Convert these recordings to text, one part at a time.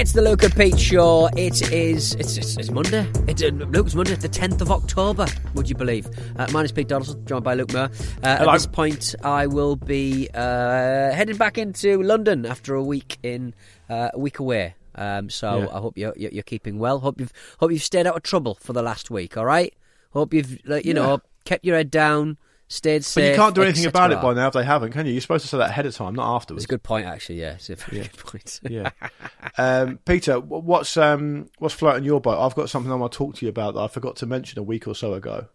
It's the Luke and Pete Show. It is. It's, it's, it's Monday. It's uh, Luke's Monday, the tenth of October. Would you believe? Uh, mine is Pete Donaldson, joined by Luke Moore. Uh, at this point, I will be uh, heading back into London after a week in uh, a week away. Um, so Yeah. I hope you're, you're you're keeping well. Hope you've hope you've stayed out of trouble for the last week. All right. Hope you've like, you know kept your head down, stayed but you can't do anything about it by now if they haven't, can you? You're supposed to say that ahead of time, not afterwards. It's a good point, actually. Yeah, it's a very good point. yeah. Um, Peter, what's um, what's floating your boat? I've got something I want to talk to you about that I forgot to mention a week or so ago.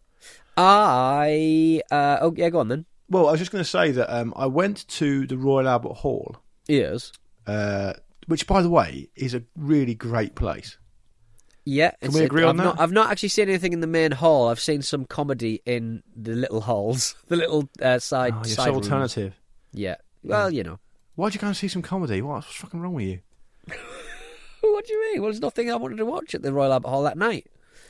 I uh, oh yeah, go on then. Well, I was just going to say that um, I went to the Royal Albert Hall, Yes. uh, which, by the way, is a really great place. Yeah, Can we it- agree I've on that? Not, I've not actually seen anything in the main hall. I've seen some comedy in the little halls, the little uh, side. Oh, you're side so rooms. alternative. Yeah. Well, you know. Why'd you go and see some comedy? What's fucking wrong with you? What do you mean? Well, there's nothing I wanted to watch at the Royal Albert Hall that night.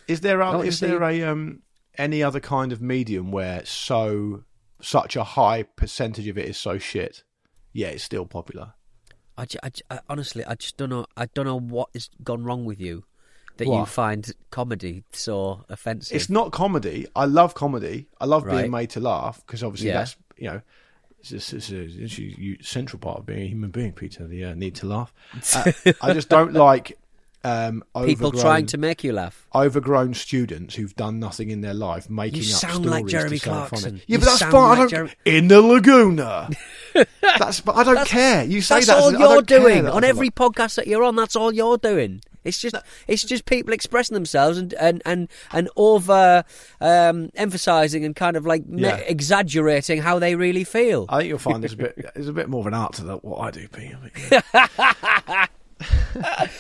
Is there a, is there a um, any other kind of medium where so such a high percentage of it is so shit? Yeah, it's still popular. I, I I- honestly, I just don't know. I don't know what has gone wrong with you that you find comedy so offensive. It's not comedy. I love comedy. I love Right. being made to laugh because obviously Yeah. that's you know it's, it's, it's a, central part of being a human being, Peter. The uh, need to laugh. Uh, I just don't like um, people trying to make you laugh. overgrown students who've done nothing in their life making You up sound stories like Jeremy Clarkson. Yeah, You but that's fine. Like don't, in the Laguna. that's but I don't care. You say That's that. all as- you're doing on every podcast that you're on. That's all you're doing. It's just it's just people expressing themselves and and and, and over um, emphasizing and kind of like Yeah. exaggerating how they really feel. I think you'll find there's a bit there's a bit more of an art to that what I do, Peter. But.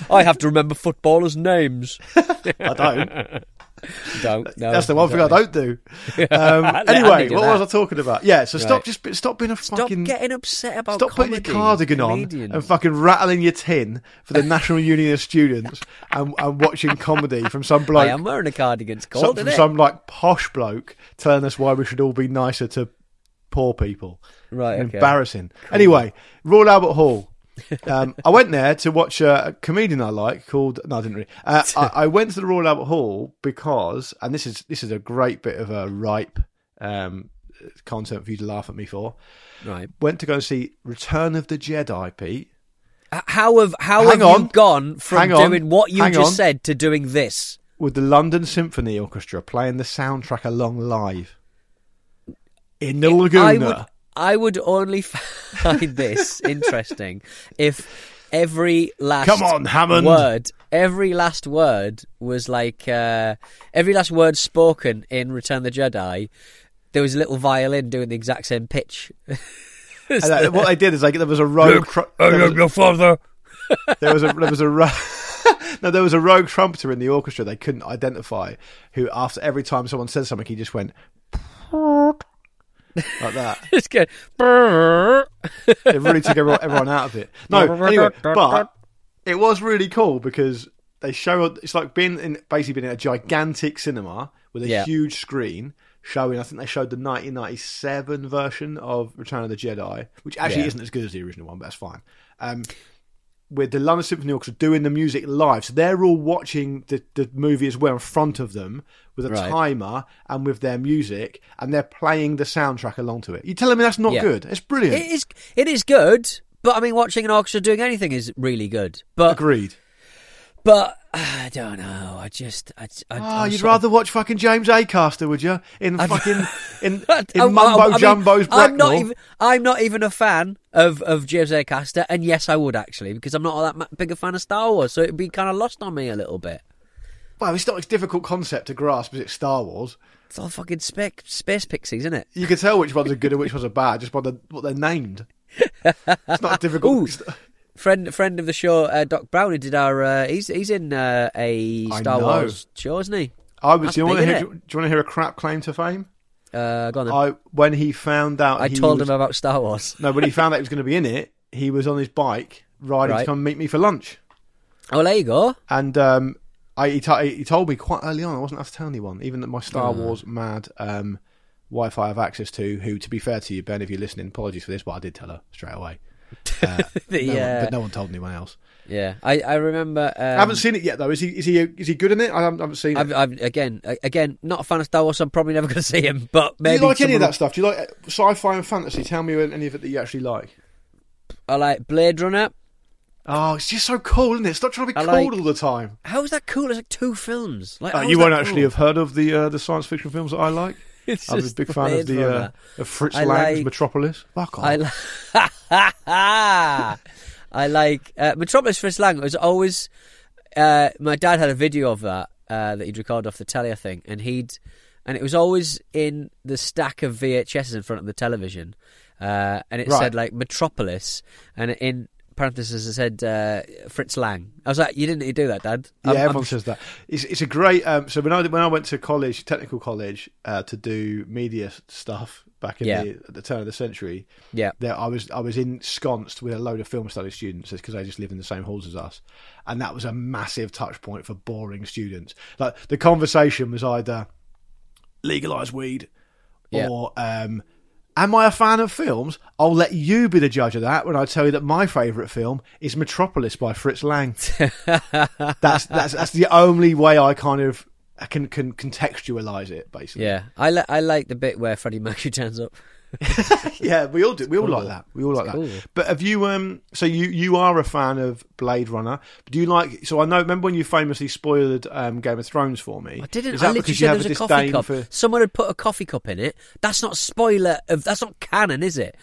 I have to remember footballers' names. I don't. don't. No, That's the one thing I don't do. Um, anyway, do what that. was I talking about? Yeah, so stop just stop being a Stop fucking getting upset about Stop putting your cardigan on and fucking rattling your tin for the National Union of Students and, and watching comedy from some bloke. I am wearing a cardigan. It's cold, it? some like posh bloke telling us why we should all be nicer to poor people. Right, okay. Embarrassing. Anyway, Royal Albert Hall. Um, I went there to watch a, comedian I like called. No, I didn't really. Uh, I, I went to the Royal Albert Hall because, and this is this is a great bit of a ripe um, content for you to laugh at me for. Right. Went to go and see Return of the Jedi, Pete. How have how Hang have on. you gone from on. doing what you just on. said to doing this? with the London Symphony Orchestra playing the soundtrack along live in the Laguna. I would only find this interesting if every last Come on, Hammond. word every last word was like uh, every last word spoken in Return of the Jedi there was a little violin doing the exact same pitch. And, what they did is like there was a rogue. tru- there, was, your father. there was a there was a ro- no there was a rogue trumpeter in the orchestra they couldn't identify who after every time someone said something he just went like that. Just go. It really took everyone, everyone out of it. No, anyway, but it was really cool because they show it's like being in basically being in a gigantic cinema with a Yeah. huge screen showing. I think they showed the 1997 version of Return of the Jedi, which actually Yeah. isn't as good as the original one, but that's fine. Um, with the London Symphony Orchestra doing the music live, so they're all watching the, the movie as well in front of them with a Right. timer and with their music, and they're playing the soundtrack along to it. You telling me that's not Yeah. good? It's brilliant. It is it is good, but I mean watching an orchestra doing anything is really good. But Agreed. But I don't know. I just I, I, Oh, I'm you'd sort of- rather watch fucking James Acaster, would you? In I'd- fucking in, in I- Mumbo I mean, Jumbo's I'm not even. I'm not even a fan of of James Acaster, and yes, I would actually because I'm not that big a fan of Star Wars, so it'd be kind of lost on me a little bit. Well, it's not a difficult concept to grasp as it's Star Wars. It's all fucking spec, space pixies, isn't it? You can tell which ones are good and which ones are bad just by the, what they're named. It's not difficult. Friend, friend of the show, uh, Doc Brown, who did our. Uh, he's he's in uh, a I Star know. Wars show, isn't he? I was. That's Do you want to hear? Do you want to hear a crap claim to fame? Uh, go on then. I when he found out, I he told was, him about Star Wars. No, when he found out he was going to be in it, he was on his bike riding to come meet me for lunch, Oh, there you go. and um, I he, t- he told me quite early on. I wasn't have to tell anyone, even that my Star Hmm. Wars mad um, Wi-Fi I have access to. Who, to be fair to you, Ben, if you're listening, apologies for this, but I did tell her straight away. Uh, The, no one- uh, but no one told anyone else. Yeah, I, I remember. Um, I haven't seen it yet, though. Is he is he is he good in it? I haven't, haven't seen I've, it. I've, again, again, not a fan of Star Wars. So I'm probably never going to see him. But Do you like any of that stuff? Do you like uh, sci-fi and fantasy? Tell me any of it that you actually like. I like Blade Runner. Oh, it's just so cool, isn't it? Stop trying to be I cool like- all the time. How is that cool? It's like two films. Like Uh, you won't cool? actually have heard of the uh, the science fiction films that I like. It's I'm a big fan of the uh, of Fritz I Lang's like- Metropolis. Fuck off. I like. I like uh, Metropolis Fritz Lang was always. Uh, my dad had a video of that uh, that he'd recorded off the telly, I think, and he'd and it was always in the stack of VHSs in front of the television, uh, and it Right. said like Metropolis, and in parentheses it said uh, Fritz Lang. I was like, you didn't need to do that, Dad. yeah, I'm- I'm- everyone says that. It's it's a great. Um, so when I when I went to college, technical college, uh, to do media stuff back in Yeah. the at the turn of the century, Yeah, there I was I was ensconced with a load of film study students because they just lived in the same halls as us, and that was a massive touch point for boring students. Like the conversation was either legalize weed Yeah. or um, am I a fan of films? I'll let you be the judge of that when I tell you that my favourite film is Metropolis by Fritz Lang. that's that's that's the only way I kind of I can can contextualize it basically. yeah. I li- I like the bit where Freddie Mercury turns up. yeah, we all do. We all cool. like that. We all like cool. that. But have you? Um, so you you are a fan of Blade Runner? Do you like? So I know. Remember when you famously spoiled um, Game of Thrones for me? I didn't. Is that I literally because said you there have was a a coffee disdain cup. for? Someone had put a coffee cup in it. That's not spoiler of. That's not canon, is it?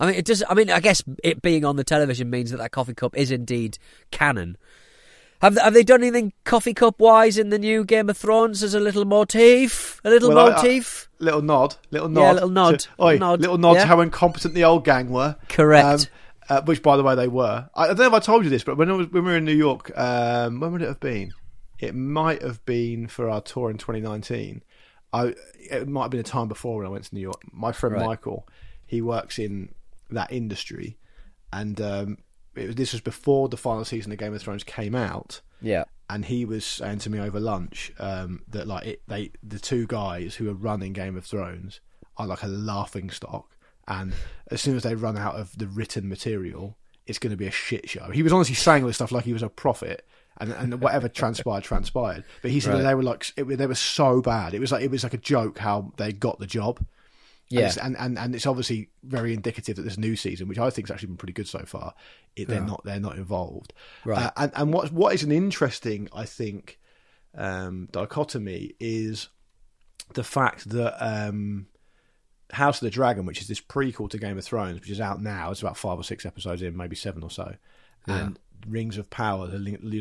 I mean, it does. I mean, I guess it being on the television means that that coffee cup is indeed canon. Have they, have they done anything coffee cup wise in the new Game of Thrones as a little motif? A little Well, I- I- motif? Little nod, little nod, Yeah, little nod, to, oi, nod, little nod yeah. to how incompetent the old gang were. Correct. uh, which, by the way, they were. I, I don't know if I told you this, but when, I was, when we were in New York, um, when would it have been? It might have been for our tour in 2019. I, it might have been a time before when I went to New York. My friend Right. Michael, he works in that industry, and um, was, this was before the final season of Game of Thrones came out yeah. and he was saying to me over lunch um, that like it, they the two guys who are running Game of Thrones are like a laughing stock, and as soon as they run out of the written material, it's going to be a shit show. He was honestly saying all this stuff like he was a prophet. And, and whatever transpired transpired, but he said that Right. they were like it, they were so bad. It was like it was like a joke how they got the job. And Yeah. it's- and, and and it's obviously very indicative that this new season, which I think has actually been pretty good so far, it, they're not they're not involved. Right. Uh, and and what what is an interesting, I think, um, dichotomy is the fact that um, House of the Dragon, which is this prequel to Game of Thrones, which is out now, it's about five or six episodes in, maybe seven or so, and Rings of Power, the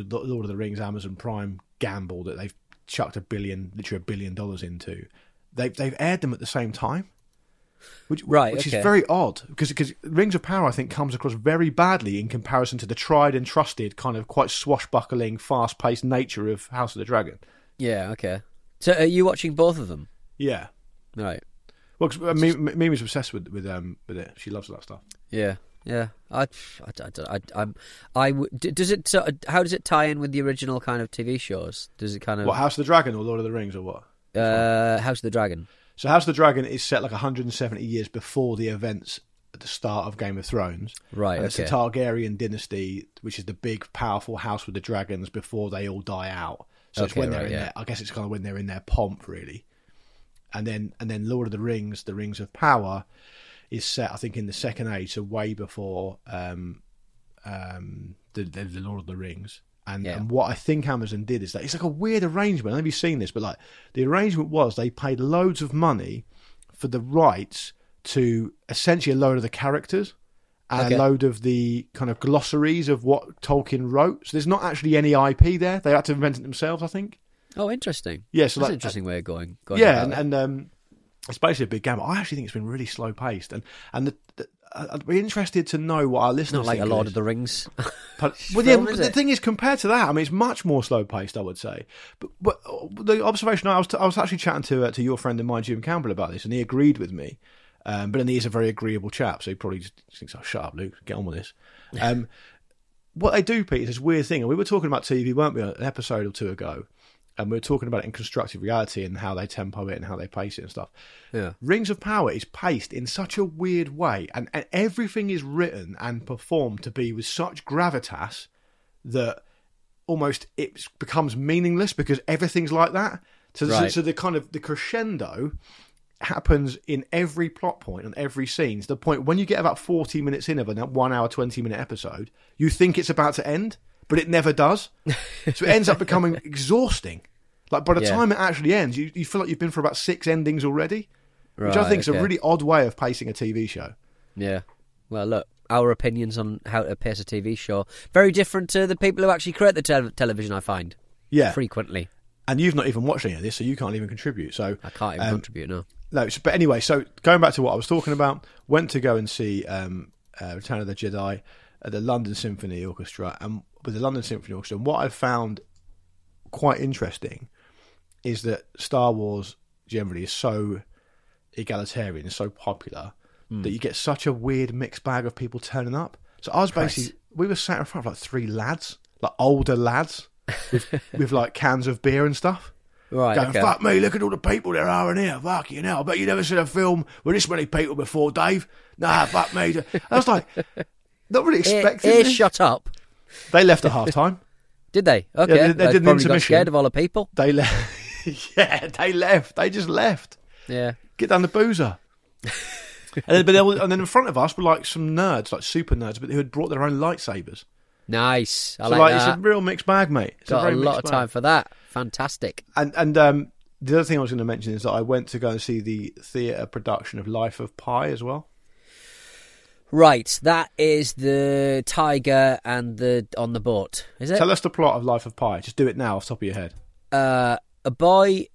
Lord of the Rings Amazon Prime gamble that they've chucked a billion, literally a billion dollars into, they've they've aired them at the same time. Which, Right, which okay. is very odd because because Rings of Power I think comes across very badly in comparison to the tried and trusted kind of quite swashbuckling, fast paced nature of House of the Dragon. Yeah. Okay. So are you watching both of them? Yeah, Right. well, 'cause, uh, Mimi- Mimi's obsessed with with um with it. She loves that stuff. Yeah, yeah. I, I, I, I, I'm, I w- d- does it? So, how does it tie in with the original kind of TV shows? Does it kind of What House of the Dragon or Lord of the Rings or what? uh, House of the Dragon? So House of the Dragon is set like 170 years before the events at the start of Game of Thrones. Right, And It's okay. the Targaryen dynasty, which is the big, powerful house with the dragons before they all die out. So it's Okay, when they're right, in yeah. their, I guess it's kind of when they're in their pomp, really. And then, and then Lord of the Rings, the Rings of Power, is set, I think, in the Second Age, so way before um, um, the, the, the Lord of the Rings. And, Yeah. and what I think Amazon did is that it's like a weird arrangement. I don't know if you've seen this, but like the arrangement was they paid loads of money for the rights to essentially a load of the characters and Okay. a load of the kind of glossaries of what Tolkien wrote. So there's not actually any IP there. They had to invent it themselves, I think. Oh, interesting. Yeah, so that's like- an interesting way of going. going yeah, and, it. and um, it's basically a big gamble. I actually think it's been really slow paced, and and the, the, I'd be interested to know what our listeners not like a Lord of of the Rings. But, well, yeah, film, but is the thing is, compared to that, I mean, it's much more slow paced. I would say. But, but the observation I was I was actually chatting to uh, to your friend of mine, Jim Campbell, about this, and he agreed with me. Um, but then he is a very agreeable chap, so he probably just thinks, "Oh, shut up, Luke, get on with this." Um, what they do, Pete, is this weird thing, and we were talking about TV, weren't we, an episode or two ago, and we are talking about it in constructive reality and how they tempo it and how they pace it and stuff. Yeah. Rings of Power is paced in such a weird way, and, and everything is written and performed to be with such gravitas that almost it becomes meaningless because everything's like that. So, so- so the kind of the crescendo happens in every plot point and every scene. To the point when you get about forty minutes in of a one hour, twenty minute episode, you think it's about to end, but it never does. so it ends up becoming exhausting. Like by the Yeah. time it actually ends, you, you feel like you've been for about six endings already, which I Right, think is a really odd way of pacing a TV show. Yeah. Well, look, our opinions on how to pace a TV show very different to the people who actually create the tel- television. I find Yeah, frequently. and you've not even watched any of this, so you can't even contribute. So I can't even um, contribute now. No, but anyway, so going back to what I was talking about, went to go and see um, uh, Return of the Jedi at the London Symphony Orchestra, and with the London Symphony Orchestra, and what I found quite interesting is that Star Wars generally is so egalitarian, and so popular hmm. that you get such a weird mixed bag of people turning up. So I was basically, we were sat in front of like three lads, like older lads, with, with like cans of beer and stuff Right. going, okay. fuck me, look at all the people there are in here. Fuck you know. I bet you never seen a film with this many people before, Dave. Nah, fuck me. I was like, not really expecting ear shut up. They left at half time. Did they? Okay. they- they I did probably got scared of all the people. They left. yeah, they left. They just left. Yeah. Get down the boozer. and, then, but was, and then in front of us were like some nerds, like super nerds, but who had brought their own lightsabers. Nice. I so like, like, that. it's a real mixed bag, mate. It's Got a, very lot of mixed bag. time for that. Fantastic. And and um, the other thing I was going to mention is that I went to go and see the theatre production of Life of Pi as well. Right. That is the tiger and the on the boat. Is it? Tell us the plot of Life of Pi. Just do it now off the top of your head. uh, a boy.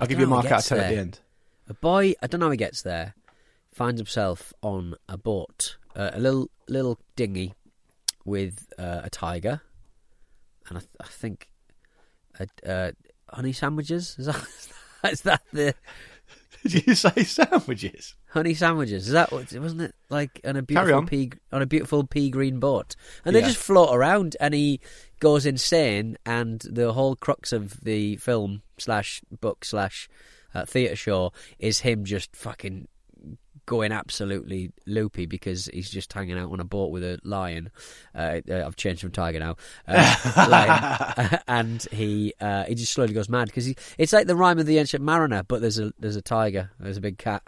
I'll give you a mark out of gets 10 at the there. end. A boy. I don't know how he gets there. Finds himself on a boat, uh, a little little dinghy with uh, a tiger, and I, th- I think uh, uh, honey sandwiches. Is that is that the Did you say sandwiches? Honey sandwiches? Is that what? Wasn't it like on a beautiful on. pea on a beautiful pea green boat? And they just float around, and he goes insane. And the whole crux of the film slash book slash uh, theatre show is him just fucking going absolutely loopy because he's just hanging out on a boat with a lion. Uh, uh, I've changed from tiger now, uh, lion, and he uh, he just slowly goes mad because he. It's like the rhyme of the ancient mariner, but there's a there's a tiger, there's a big cat.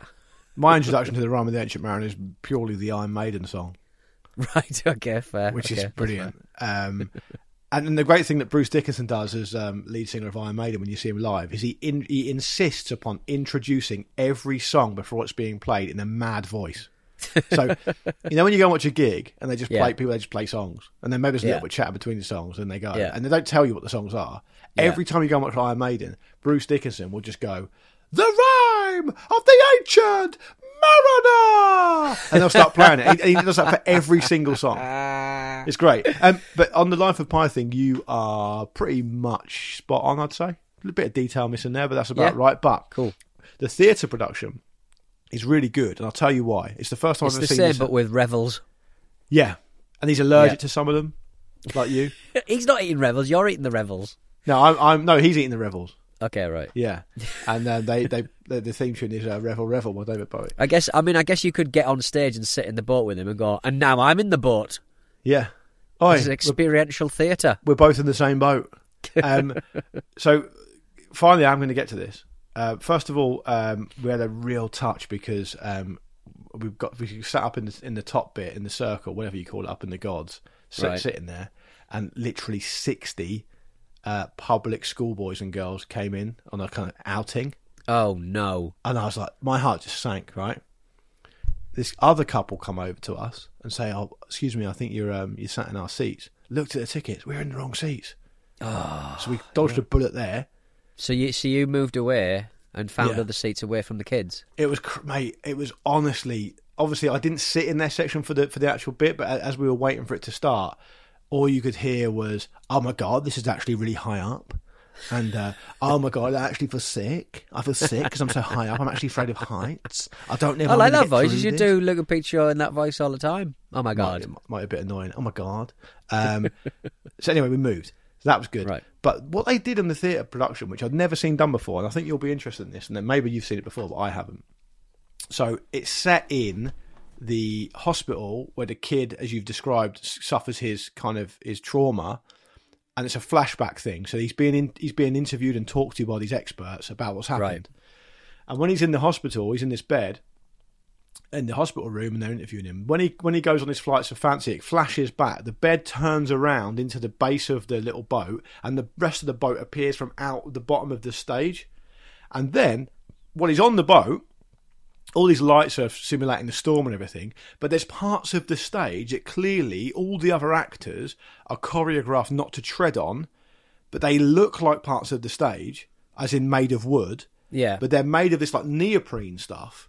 My introduction to the Rhyme of the Ancient Mariner is purely the Iron Maiden song, Right. Okay. Fair. which okay, is brilliant. Um, and, and the great thing that Bruce Dickinson does as um, lead singer of Iron Maiden when you see him live is he in, he insists upon introducing every song before it's being played in a mad voice. So you know when you go and watch a gig and they just Yeah. play people they just play songs and then maybe there's a Yeah. little bit of chat between the songs and they go Yeah. and they don't tell you what the songs are. Every time you go and watch Iron Maiden, Bruce Dickinson will just go the rhyme of the ancient mariner, and they'll start playing it. He, he does that for every single song. It's great. Um, but on the Life of Pi thing, you are pretty much spot on. I'd say a little bit of detail missing there, but that's about Yeah. right. But Cool. the theatre production is really good, and I'll tell you why. It's the first time It's I've the seen same, this. but with revels. yeah, and he's allergic Yeah. to some of them, like you. He's not eating revels. You're eating the revels. No, I'm, I'm no, he's eating the revels. Okay, right. Yeah, and then they, they the, the theme tune is uh, "Revel Revel" by David Bowie. I guess. I mean, I guess you could get on stage and sit in the boat with him and go. And now I'm in the boat. Yeah, Oi, is experiential theatre. we're both in the same boat. Um, so finally, I'm going to get to this. Uh, first of all, um, we had a real touch because um, we've got we sat up in the in the top bit in the circle, whatever you call it, up in the gods, sit, Right. sitting there, and literally sixty uh, public schoolboys and girls came in on a kind of outing, Oh no! and I was like, my heart just sank. Right, this other couple come over to us and say, "Oh, excuse me, I think you're um, you sat in our seats." Looked at the tickets, we're in the wrong seats. so we dodged a bullet there. So you so you moved away and found Yeah. other seats away from the kids. It was, mate. It was honestly, obviously, I didn't sit in their section for the for the actual bit, but as we were waiting for it to start, all you could hear was, "Oh my god, this is actually really high up," and uh, "Oh my god, I actually feel sick. I feel sick because I'm so high up. I'm actually afraid of heights. I don't know." I like that voice. You should do Look at Picture in that voice all the time. Oh my god. it might be a bit annoying. Oh my god. Um, so anyway, we moved. So that was good. Right. But what they did in the theatre production, which I'd never seen done before, and I think you'll be interested in this, and then maybe you've seen it before, but I haven't. So it's set in the hospital where the kid, as you've described, suffers his kind of his trauma, and it's a flashback thing. So he's being in, he's being interviewed and talked to by these experts about what's happened. Right. And when he's in the hospital, he's in this bed in the hospital room, and they're interviewing him. When he when he goes on his flights of fancy, it flashes back. The bed turns around into the base of the little boat, and the rest of the boat appears from out the bottom of the stage. And then, when he's on the boat, all these lights are simulating the storm and everything, but there's parts of the stage that clearly all the other actors are choreographed not to tread on, but they look like parts of the stage, as in made of wood. Yeah. But they're made of this like neoprene stuff.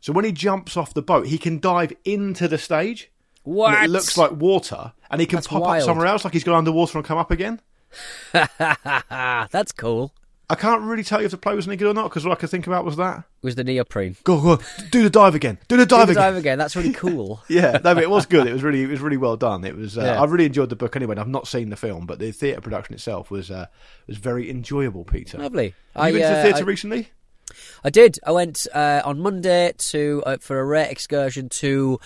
So when he jumps off the boat, he can dive into the stage. What? It looks like water, and he can That's pop wild. up somewhere else, like he's gone underwater and come up again. That's cool. I can't really tell you if the play was any good or not because all I could think about was that. Was the neoprene? Go, go, do the dive again. Do the dive Do the again. dive again. That's really cool. Yeah, no, but it was good. It was really, it was really well done. It was. Uh, Yeah. I really enjoyed the book anyway. I've not seen the film, but the theatre production itself was uh, was very enjoyable. Peter, Lovely. Have you been to uh, the theatre I- recently? I did. I went uh, on Monday to uh, for a rare excursion to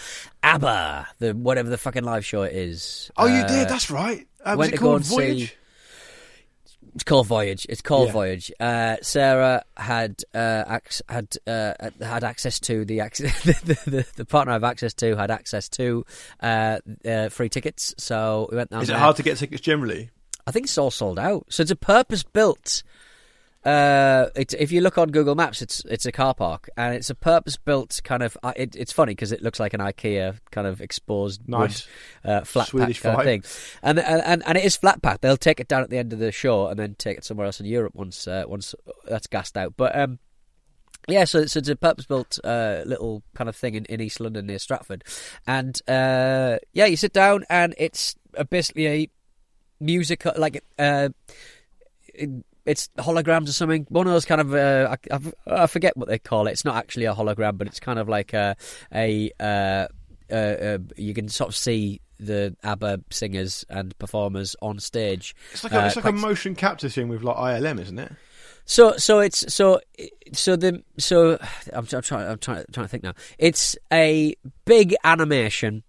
ABBA, the whatever the fucking live show it is. Oh, you Uh, did. That's right. Uh, was went it to go called and see- Voyage? It's called Voyage. It's called Yeah. Voyage. Uh, Sarah had uh, ac- had uh, had access to the, ac- the, the the partner I have access to had access to uh, uh, free tickets. So we went down Is it there. hard to get tickets generally? I think it's all sold out. So it's a purpose built. Uh, it, if you look on Google Maps, it's it's a car park, and it's a purpose built kind of. Uh, it, it's funny because it looks like an IKEA kind of exposed Nice. wood, uh, flat Swedish pack kind of thing, and, and and it is flat pack. They'll take it down at the end of the show and then take it somewhere else in Europe once uh, once that's gassed out. But um, yeah, so, so it's a purpose-built uh, little kind of thing in, in East London near Stratford, and uh, yeah, you sit down and it's basically a music like uh, it's holograms or something. One of those kind of uh, I, I, forget what they call it. It's not actually a hologram, but it's kind of like a a uh, uh, uh, you can sort of see the ABBA singers and performers on stage. It's like a, Uh, it's like a motion capture thing with like ILM, isn't it? So so it's so so the so I'm, I'm trying I'm trying trying to think now. It's a big animation,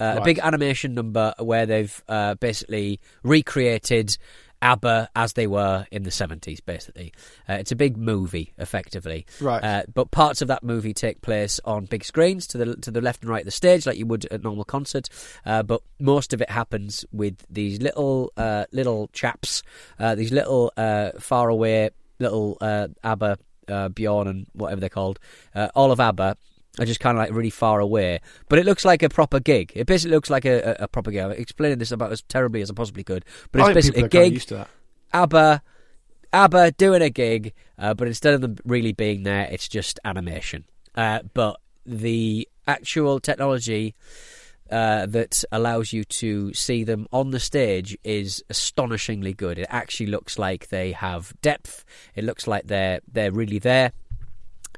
uh, a big animation number where they've uh, basically recreated ABBA as they were in the 70s. Basically, uh, it's a big movie, effectively. Right. Uh, but parts of that movie take place on big screens to the to the left and right of the stage, like you would at a normal concert. Uh, but most of it happens with these little uh, little chaps, uh, these little uh, far away little uh, ABBA, uh, Bjorn and whatever they're called, uh, all of ABBA. Are just kind of like really far away, but it looks like a proper gig. It basically looks like a, a, a proper gig. I'm explaining this about as terribly as I possibly could, but it's basically a people are kinda gig. used to that. ABBA, ABBA doing a gig, uh, but instead of them really being there, it's just animation. Uh, but the actual technology uh, that allows you to see them on the stage is astonishingly good. It actually looks like they have depth. It looks like they're they're really there.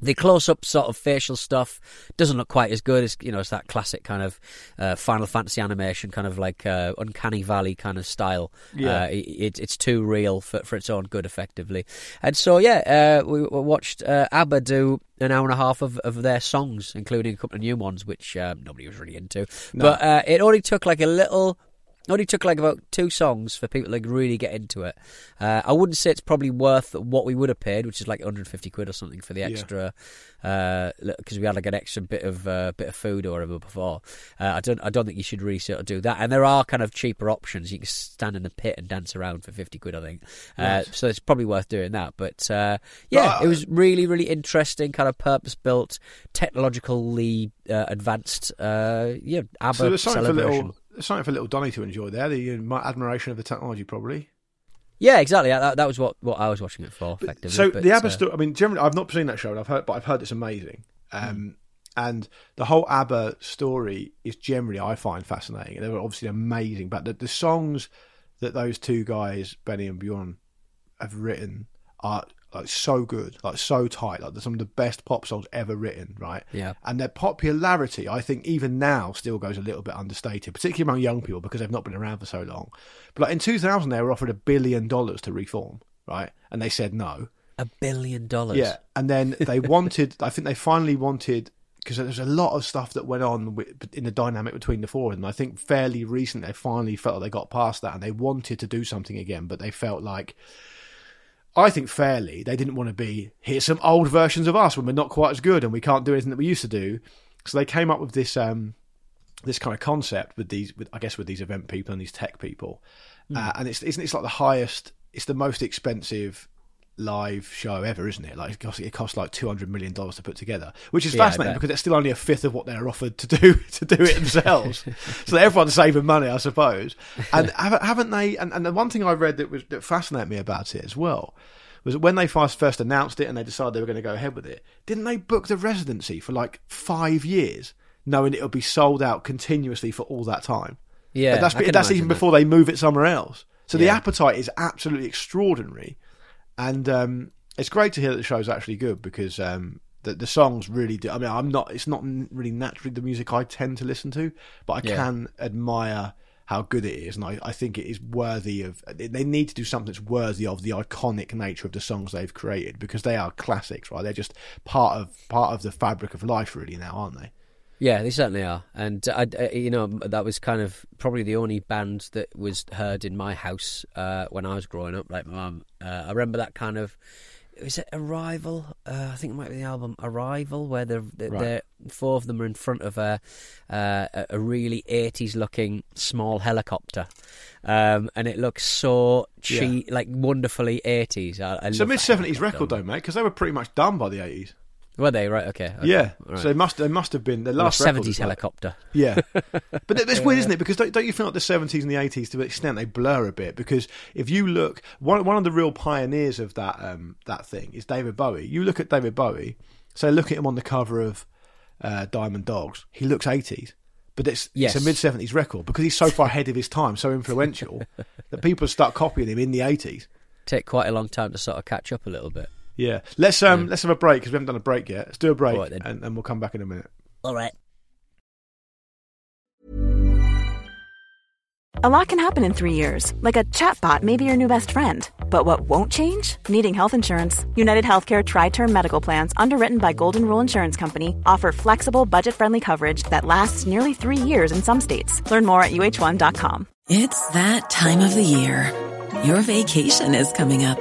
The close-up sort of facial stuff doesn't look quite as good as you know. It's that classic kind of uh, Final Fantasy animation, kind of like uh, Uncanny Valley kind of style. Yeah. Uh, it, it's too real for, for its own good, effectively. And so, yeah, uh, we, watched uh, ABBA do an hour and a half of, of their songs, including a couple of new ones, which um, nobody was really into. But uh, it only took like a little. Only took like about two songs for people to like really get into it. Uh, I wouldn't say it's probably worth what we would have paid, which is like 150 quid or something for the extra, because we had like an extra bit of uh, bit of food or whatever before. Uh, I don't I don't think you should really sort of do that. And there are kind of cheaper options. You can stand in the pit and dance around for 50 quid, I think. Uh, Right. so it's probably worth doing that. But uh, yeah, But, it was really really interesting, kind of purpose built, technologically uh, advanced. Uh, yeah, ABBA So there's something for celebration. little, there's something for little Donny to enjoy there. The uh, admiration of the technology, probably. Yeah, exactly. That, that was what, what I was watching it for, effectively. So but, the ABBA uh, story. I mean, generally, I've not seen that show, and I've heard, but I've heard it's amazing. Um, And the whole ABBA story is generally, I find fascinating. They were obviously amazing, but the, the songs that those two guys, Benny and Bjorn, have written are like so good, like so tight. Like they're some of the best pop songs ever written, right? Yeah. And their popularity, I think, even now still goes a little bit understated, particularly among young people because they've not been around for so long. But like in 2000, they were offered a billion dollars to reform, right? And they said no. a billion dollars. Yeah, and then they wanted. I think they finally wanted because there's a lot of stuff that went on with, in the dynamic between the four of them. I think fairly recently they finally felt like they got past that and they wanted to do something again, but they felt like. I think fairly they didn't want to be here's some old versions of us when we're not quite as good and we can't do anything that we used to do. So they came up with this um, this kind of concept with these, with, I guess, with these event people and these tech people, uh, and it's isn't it's like the highest, it's the most expensive live show ever, isn't it? Like it costs, it costs like two hundred million dollars to put together, which is Yeah, fascinating because it's still only a fifth of what they're offered to do to do it themselves. so everyone's saving money, I suppose. And haven't, they? And, and the one thing I read that was that fascinated me about it as well was that when they first first announced it and they decided they were going to go ahead with it, didn't they book the residency for like five years, knowing it'll be sold out continuously for all that time? Yeah, But that's that's even that. before they move it somewhere else. So the appetite is absolutely extraordinary, and um, it's great to hear that the show's actually good because um, the the songs really do. I mean, I'm not. It's not really naturally the music I tend to listen to, but I Yeah. can admire how good it is, and I, I think it is worthy of. They need to do something that's worthy of the iconic nature of the songs they've created because they are classics, right? They're just part of part of the fabric of life, really now, aren't they? Yeah, they certainly are, and I, I- you know that was kind of probably the only band that was heard in my house uh, when I was growing up. Like my mum, uh, I remember that kind of. Was it Arrival? Uh, I think it might be the album Arrival, where they're, Right. four of them are in front of a uh, a- a really eighties looking small helicopter, um, and it looks so cheap, like wonderfully eighties. It's a mid seventies record, though, mate, because they were pretty much done by the eighties. Were they right? Okay, okay. Yeah, right. so they must they must have been the last seventies was like- helicopter. Yeah, but it's weird, isn't it? Because don't, don't you feel like the seventies and the eighties, to an extent, they blur a bit? Because if you look, one one of the real pioneers of that um, that thing is David Bowie. You look at David Bowie, so look at him on the cover of uh, Diamond Dogs. He looks eighties, but it's Yes. it's a mid seventies record because he's so far ahead of his time, so influential that people start copying him in the eighties. Take quite a long time to sort of catch up a little bit. Yeah, let's um let's have a break because we haven't done a break yet. Let's do a break All right, then. and, and we'll come back in a minute. All right. A lot can happen in three years, like a chatbot may be your new best friend. But what won't change? Needing health insurance. United Healthcare TriTerm Medical Plans, underwritten by Golden Rule Insurance Company, offer flexible, budget friendly coverage that lasts nearly three years in some states. Learn more at uh1.com. It's that time of the year. Your vacation is coming up.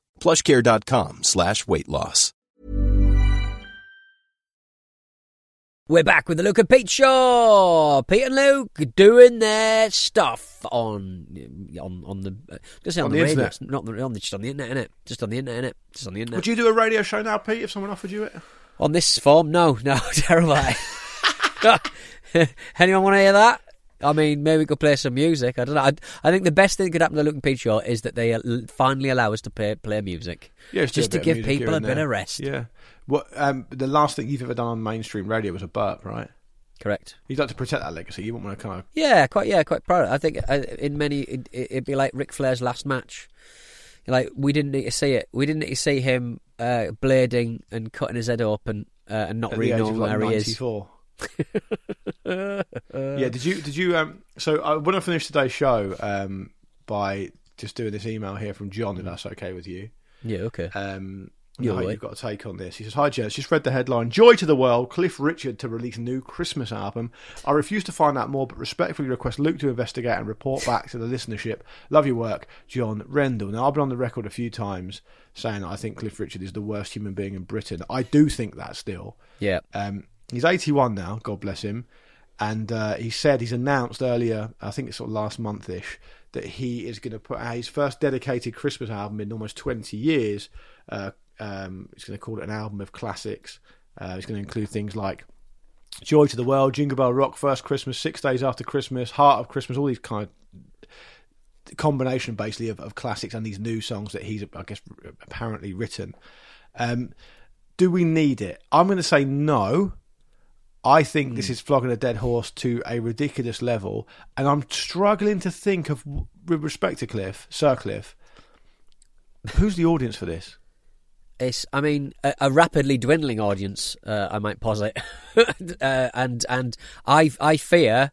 plushcare.com slash weight loss. We're back with the Luke and Pete Show. Pete and Luke doing their stuff on on on the uh, just on, On the, the radio, internet. not the, on the, just on the internet, innit? Just on the internet, innit? Just on the internet. Would you do a radio show now, Pete, if someone offered you it? On this form, no, no, terrible. Anyone want to hear that? I mean, maybe we could play some music. I don't know. I, I think the best thing that could happen to Luke and Pete Show is that they uh, finally allow us to play, play music. Yeah, just, just to give people a bit of rest. Yeah. What um, the last thing you've ever done on mainstream radio was a burp, right? Correct. You'd like to protect that legacy. You wouldn't want to kind of Yeah, quite. Yeah, quite proud. I think uh, in many, it, it'd be like Ric Flair's last match. Like we didn't need to see it. We didn't need to see him uh, blading and cutting his head open uh, and not at really knowing like where he is. 94. yeah, did you did you um so I want to finish today's show um by just doing this email here from John if that's okay with you. Yeah. Okay. Um You're right. You've got a take on this. He says, Hi, Jess. Just read the headline Joy to the World, Cliff Richard to release a new Christmas album. I refuse to find out more, but respectfully request Luke to investigate and report back to the listenership. Love your work, John Rendell. Now, I've been on the record a few times saying that I think Cliff Richard is the worst human being in Britain. I do think that still. Yeah. Um, he's 81 now, God bless him. And uh, he said he's announced earlier, I think it's sort of last month ish, that he is going to put out his first dedicated Christmas album in almost 20 years. Uh, um, he's going to call it an album of classics. Uh, he's going to include things like Joy to the World, Jingle Bell Rock, First Christmas, Six Days After Christmas, Heart of Christmas, all these kind of combination basically of, of classics and these new songs that he's, I guess, apparently written. Um, do we need it? I'm going to say no. I think this is flogging a dead horse to a ridiculous level, and I'm struggling to think of, with respect to Cliff, Sir Cliff, who's the audience for this? It's, I mean, a, a rapidly dwindling audience. Uh, I might posit, uh, and and I I fear.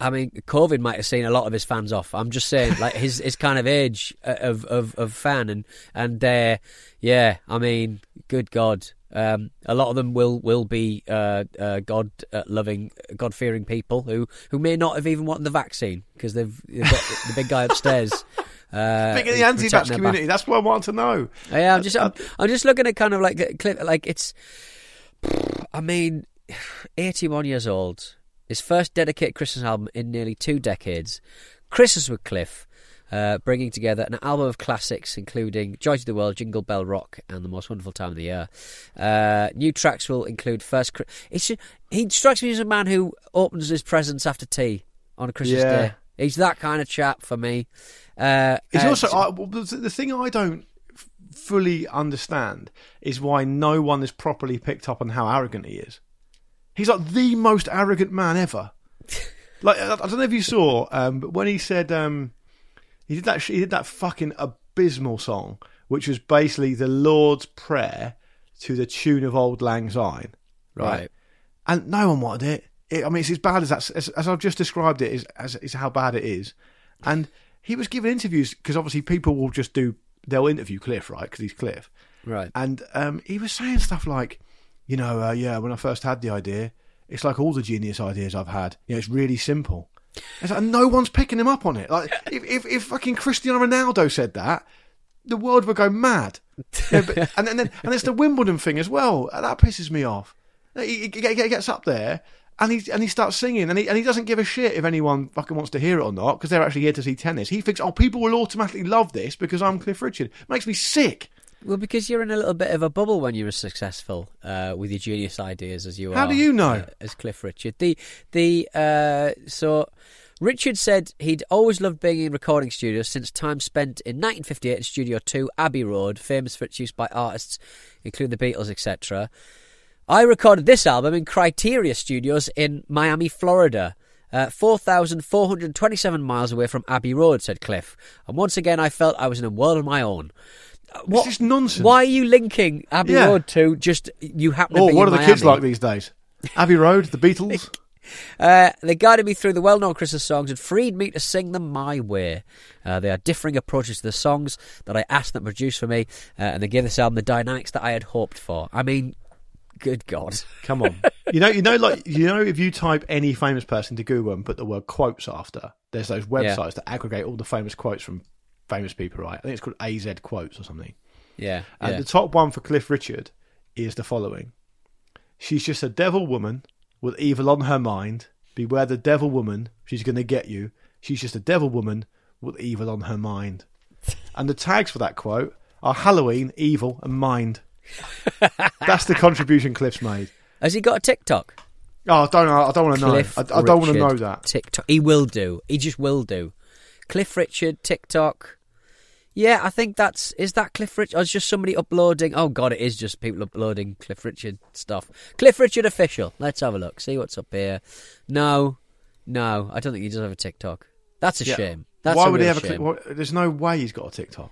I mean, COVID might have seen a lot of his fans off. I'm just saying, like his his kind of age uh, of of, of fan, and and uh, yeah, I mean, good God, um, a lot of them will will be uh, uh, God uh, loving, God fearing people who who may not have even wanted the vaccine because they've, they've got the big guy upstairs. Uh, Big the anti-vax their back. community. That's what I want to know. Yeah, I'm just I'm, I'm just looking at kind of like clip like it's I mean 81 years old. His first dedicated Christmas album in nearly two decades. Christmas with Cliff, uh, bringing together an album of classics including Joy to the World, Jingle Bell Rock, and The Most Wonderful Time of the Year. Uh, new tracks will include first. Chri- It's ju- he strikes me as a man who opens his presents after tea on a Christmas Yeah. day. He's that kind of chap for me. Uh, It's also I, the the thing I don't fully understand is why no one has properly picked up on how arrogant he is. He's like the most arrogant man ever. like I I don't know if you saw, um, but when he said um, he did that, he did that fucking abysmal song, which was basically the Lord's Prayer to the tune of Auld Lang Syne, right? Right. And no one wanted it. it I mean, it's as bad as that. As, as I've just described it, is as is how bad it is. And he was giving interviews because obviously people will just do. They'll interview Cliff, right? Because he's Cliff. right. And um, he was saying stuff like, you know, uh, yeah, when I first had the idea, it's like all the genius ideas I've had. You know, it's really simple. It's like, and no one's picking him up on it. Like, if, if, if fucking Cristiano Ronaldo said that, the world would go mad. You know, but, and, and then and there's the Wimbledon thing as well. That pisses me off. He, he, he gets up there and he and he starts singing and he and he doesn't give a shit if anyone fucking wants to hear it or not because they're actually here to see tennis. He thinks, oh, people will automatically love this because I'm Cliff Richard. It Makes me sick. Well, because you're in a little bit of a bubble when you're as successful uh, with your genius ideas as you are. How do you know? uh, as Cliff Richard? The the uh, so Richard said he'd always loved being in recording studios since time spent in 1958 in Studio Two, Abbey Road, famous for its use by artists including the Beatles, etc. I recorded this album in Criteria Studios in Miami, Florida. Uh, 4,427 miles away from Abbey Road, said Cliff. And once again, I felt I was in a world of my own. What, This is nonsense. Why are you linking Abbey Yeah. Road to just you happen to Oh, be what are the kids like these days? Abbey Road, the Beatles. Uh, they guided me through the well-known Christmas songs and freed me to sing them my way. Uh, they are differing approaches to the songs that I asked them to produce for me, uh, and they gave this album the dynamics that I had hoped for. I mean, good God. Come on. you know, you know, like you know, if you type any famous person to Google and put the word quotes after, there's those websites that aggregate all the famous quotes from famous people, right? I think it's called AZ Quotes or something. Yeah, And yeah. the top one for Cliff Richard is the following: She's just a devil woman with evil on her mind. Beware the devil woman; she's going to get you. She's just a devil woman with evil on her mind. And the tags for that quote are Halloween, evil, and mind. That's the contribution Cliff's made. Has he got a TikTok? Oh, I don't know. I don't want to know. I, I don't want to know that. TikTok. He will do. He just will do. Cliff Richard TikTok. Yeah, I think that's is that Cliff Richard. Or is just somebody uploading? Oh God, it is just people uploading Cliff Richard stuff. Cliff Richard official. Let's have a look. See what's up here. No, no, I don't think he does have a TikTok. That's a Yeah. shame. That's Why a would he have a? shame. Cli- what, there's no way he's got a TikTok.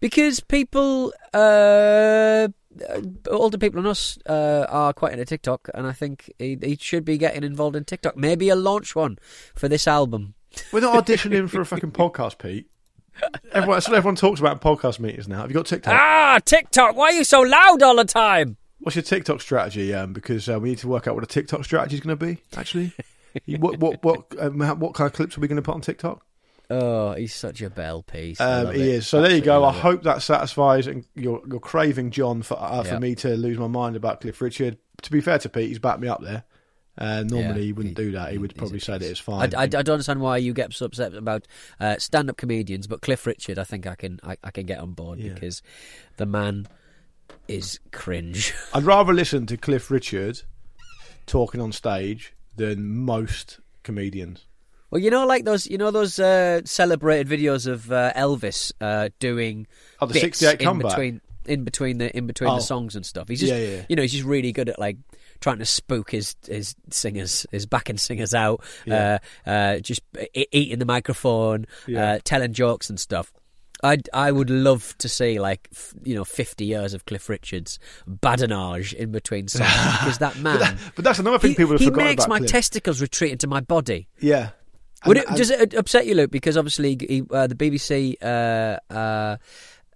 Because people, uh, uh, older people than us, uh, are quite into TikTok, and I think he, he should be getting involved in TikTok. Maybe he'll launch one for this album. We're not auditioning for a fucking podcast, Pete. Everyone, that's what everyone talks about in podcast meetings now. Have you got TikTok? Ah, TikTok! Why are you so loud all the time? What's your TikTok strategy? Um, because uh, we need to work out what a TikTok strategy is going to be. Actually, what what what um, what kind of clips are we going to put on TikTok? Oh, he's such a bell piece. Um, he it. is. So there you go. I Absolutely love it. hope that satisfies and your your craving, John, for uh, for Yeah. me to lose my mind about Cliff Richard. To be fair to Pete, he's backed me up there. Uh, normally Yeah, he wouldn't he- do that. He would probably say that it's fine. I, I, I don't understand why you get so upset about uh, stand-up comedians, but Cliff Richard, I think I can I, I can get on board Yeah. because the man is cringe. I'd rather listen to Cliff Richard talking on stage than most comedians. Well, you know, like those, you know, those uh, celebrated videos of uh, Elvis uh, doing Oh, the bits 68 in comeback. between, in between the in between Oh. the songs and stuff. He's just, Yeah, yeah, you know, he's just really good at like trying to spook his his singers, his backing singers out, Yeah. uh, uh, just eating the microphone, uh, telling jokes and stuff. I I would love to see like f- you know fifty years of Cliff Richards badinage in between songs because that man. But that's another thing he, people have he makes my Cliff. testicles retreat into my body. Yeah. Would And- it, and- does it upset you, Luke? Because obviously, he, uh, the BBC, uh, uh,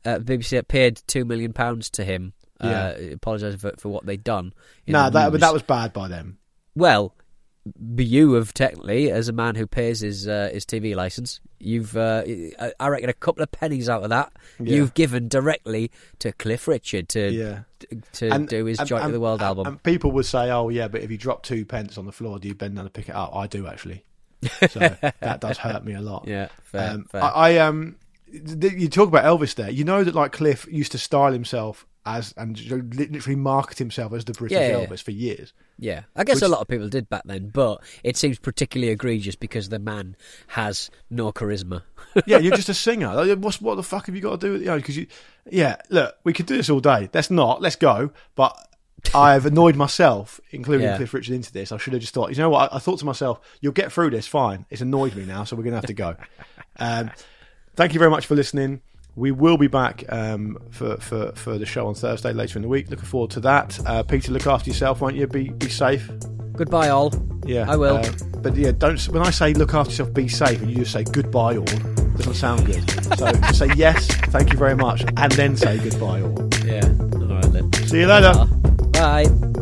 uh, BBC paid two million pounds to him. Uh, apologise for, for what they'd done. No, that that was bad by them. well. You have technically, as a man who pays his uh, his TV license, you've uh, I- reckon a couple of pennies out of that Yeah. you've given directly to Cliff Richard to Yeah. to do his Joy to the World and- album. And people would say, "Oh, yeah, but if you drop two pence on the floor, do you bend down to pick it up?" I do actually. So that does hurt me a lot. yeah, fair, um, fair. I, I um, you talk about Elvis there. You know that like Cliff used to style himself as and literally market himself as the British Yeah, yeah, yeah. Elvis for years. Yeah, I guess a lot of people did back then, but it seems particularly egregious because the man has no charisma. yeah, you're just a singer. Like, What's what the fuck have you got to do with you know? Because you, yeah, look, we could do this all day. Let's not. Let's go. But I've annoyed myself, including Yeah. Cliff Richard, into this. I should have just thought. You know what? I, I thought to myself, you'll get through this fine. It's annoyed me now, so we're gonna have to go. um, thank you very much for listening. We will be back um, for, for, for the show on Thursday later in the week. Looking forward to that. Uh, Peter, look after yourself, won't you? Be be safe. Goodbye, all. Yeah, I will. uh, but yeah, don't. When I say look after yourself, be safe, and you just say goodbye all, doesn't sound good. So just say yes, thank you very much, and then say goodbye all. Yeah. All right then. See you later. Bye.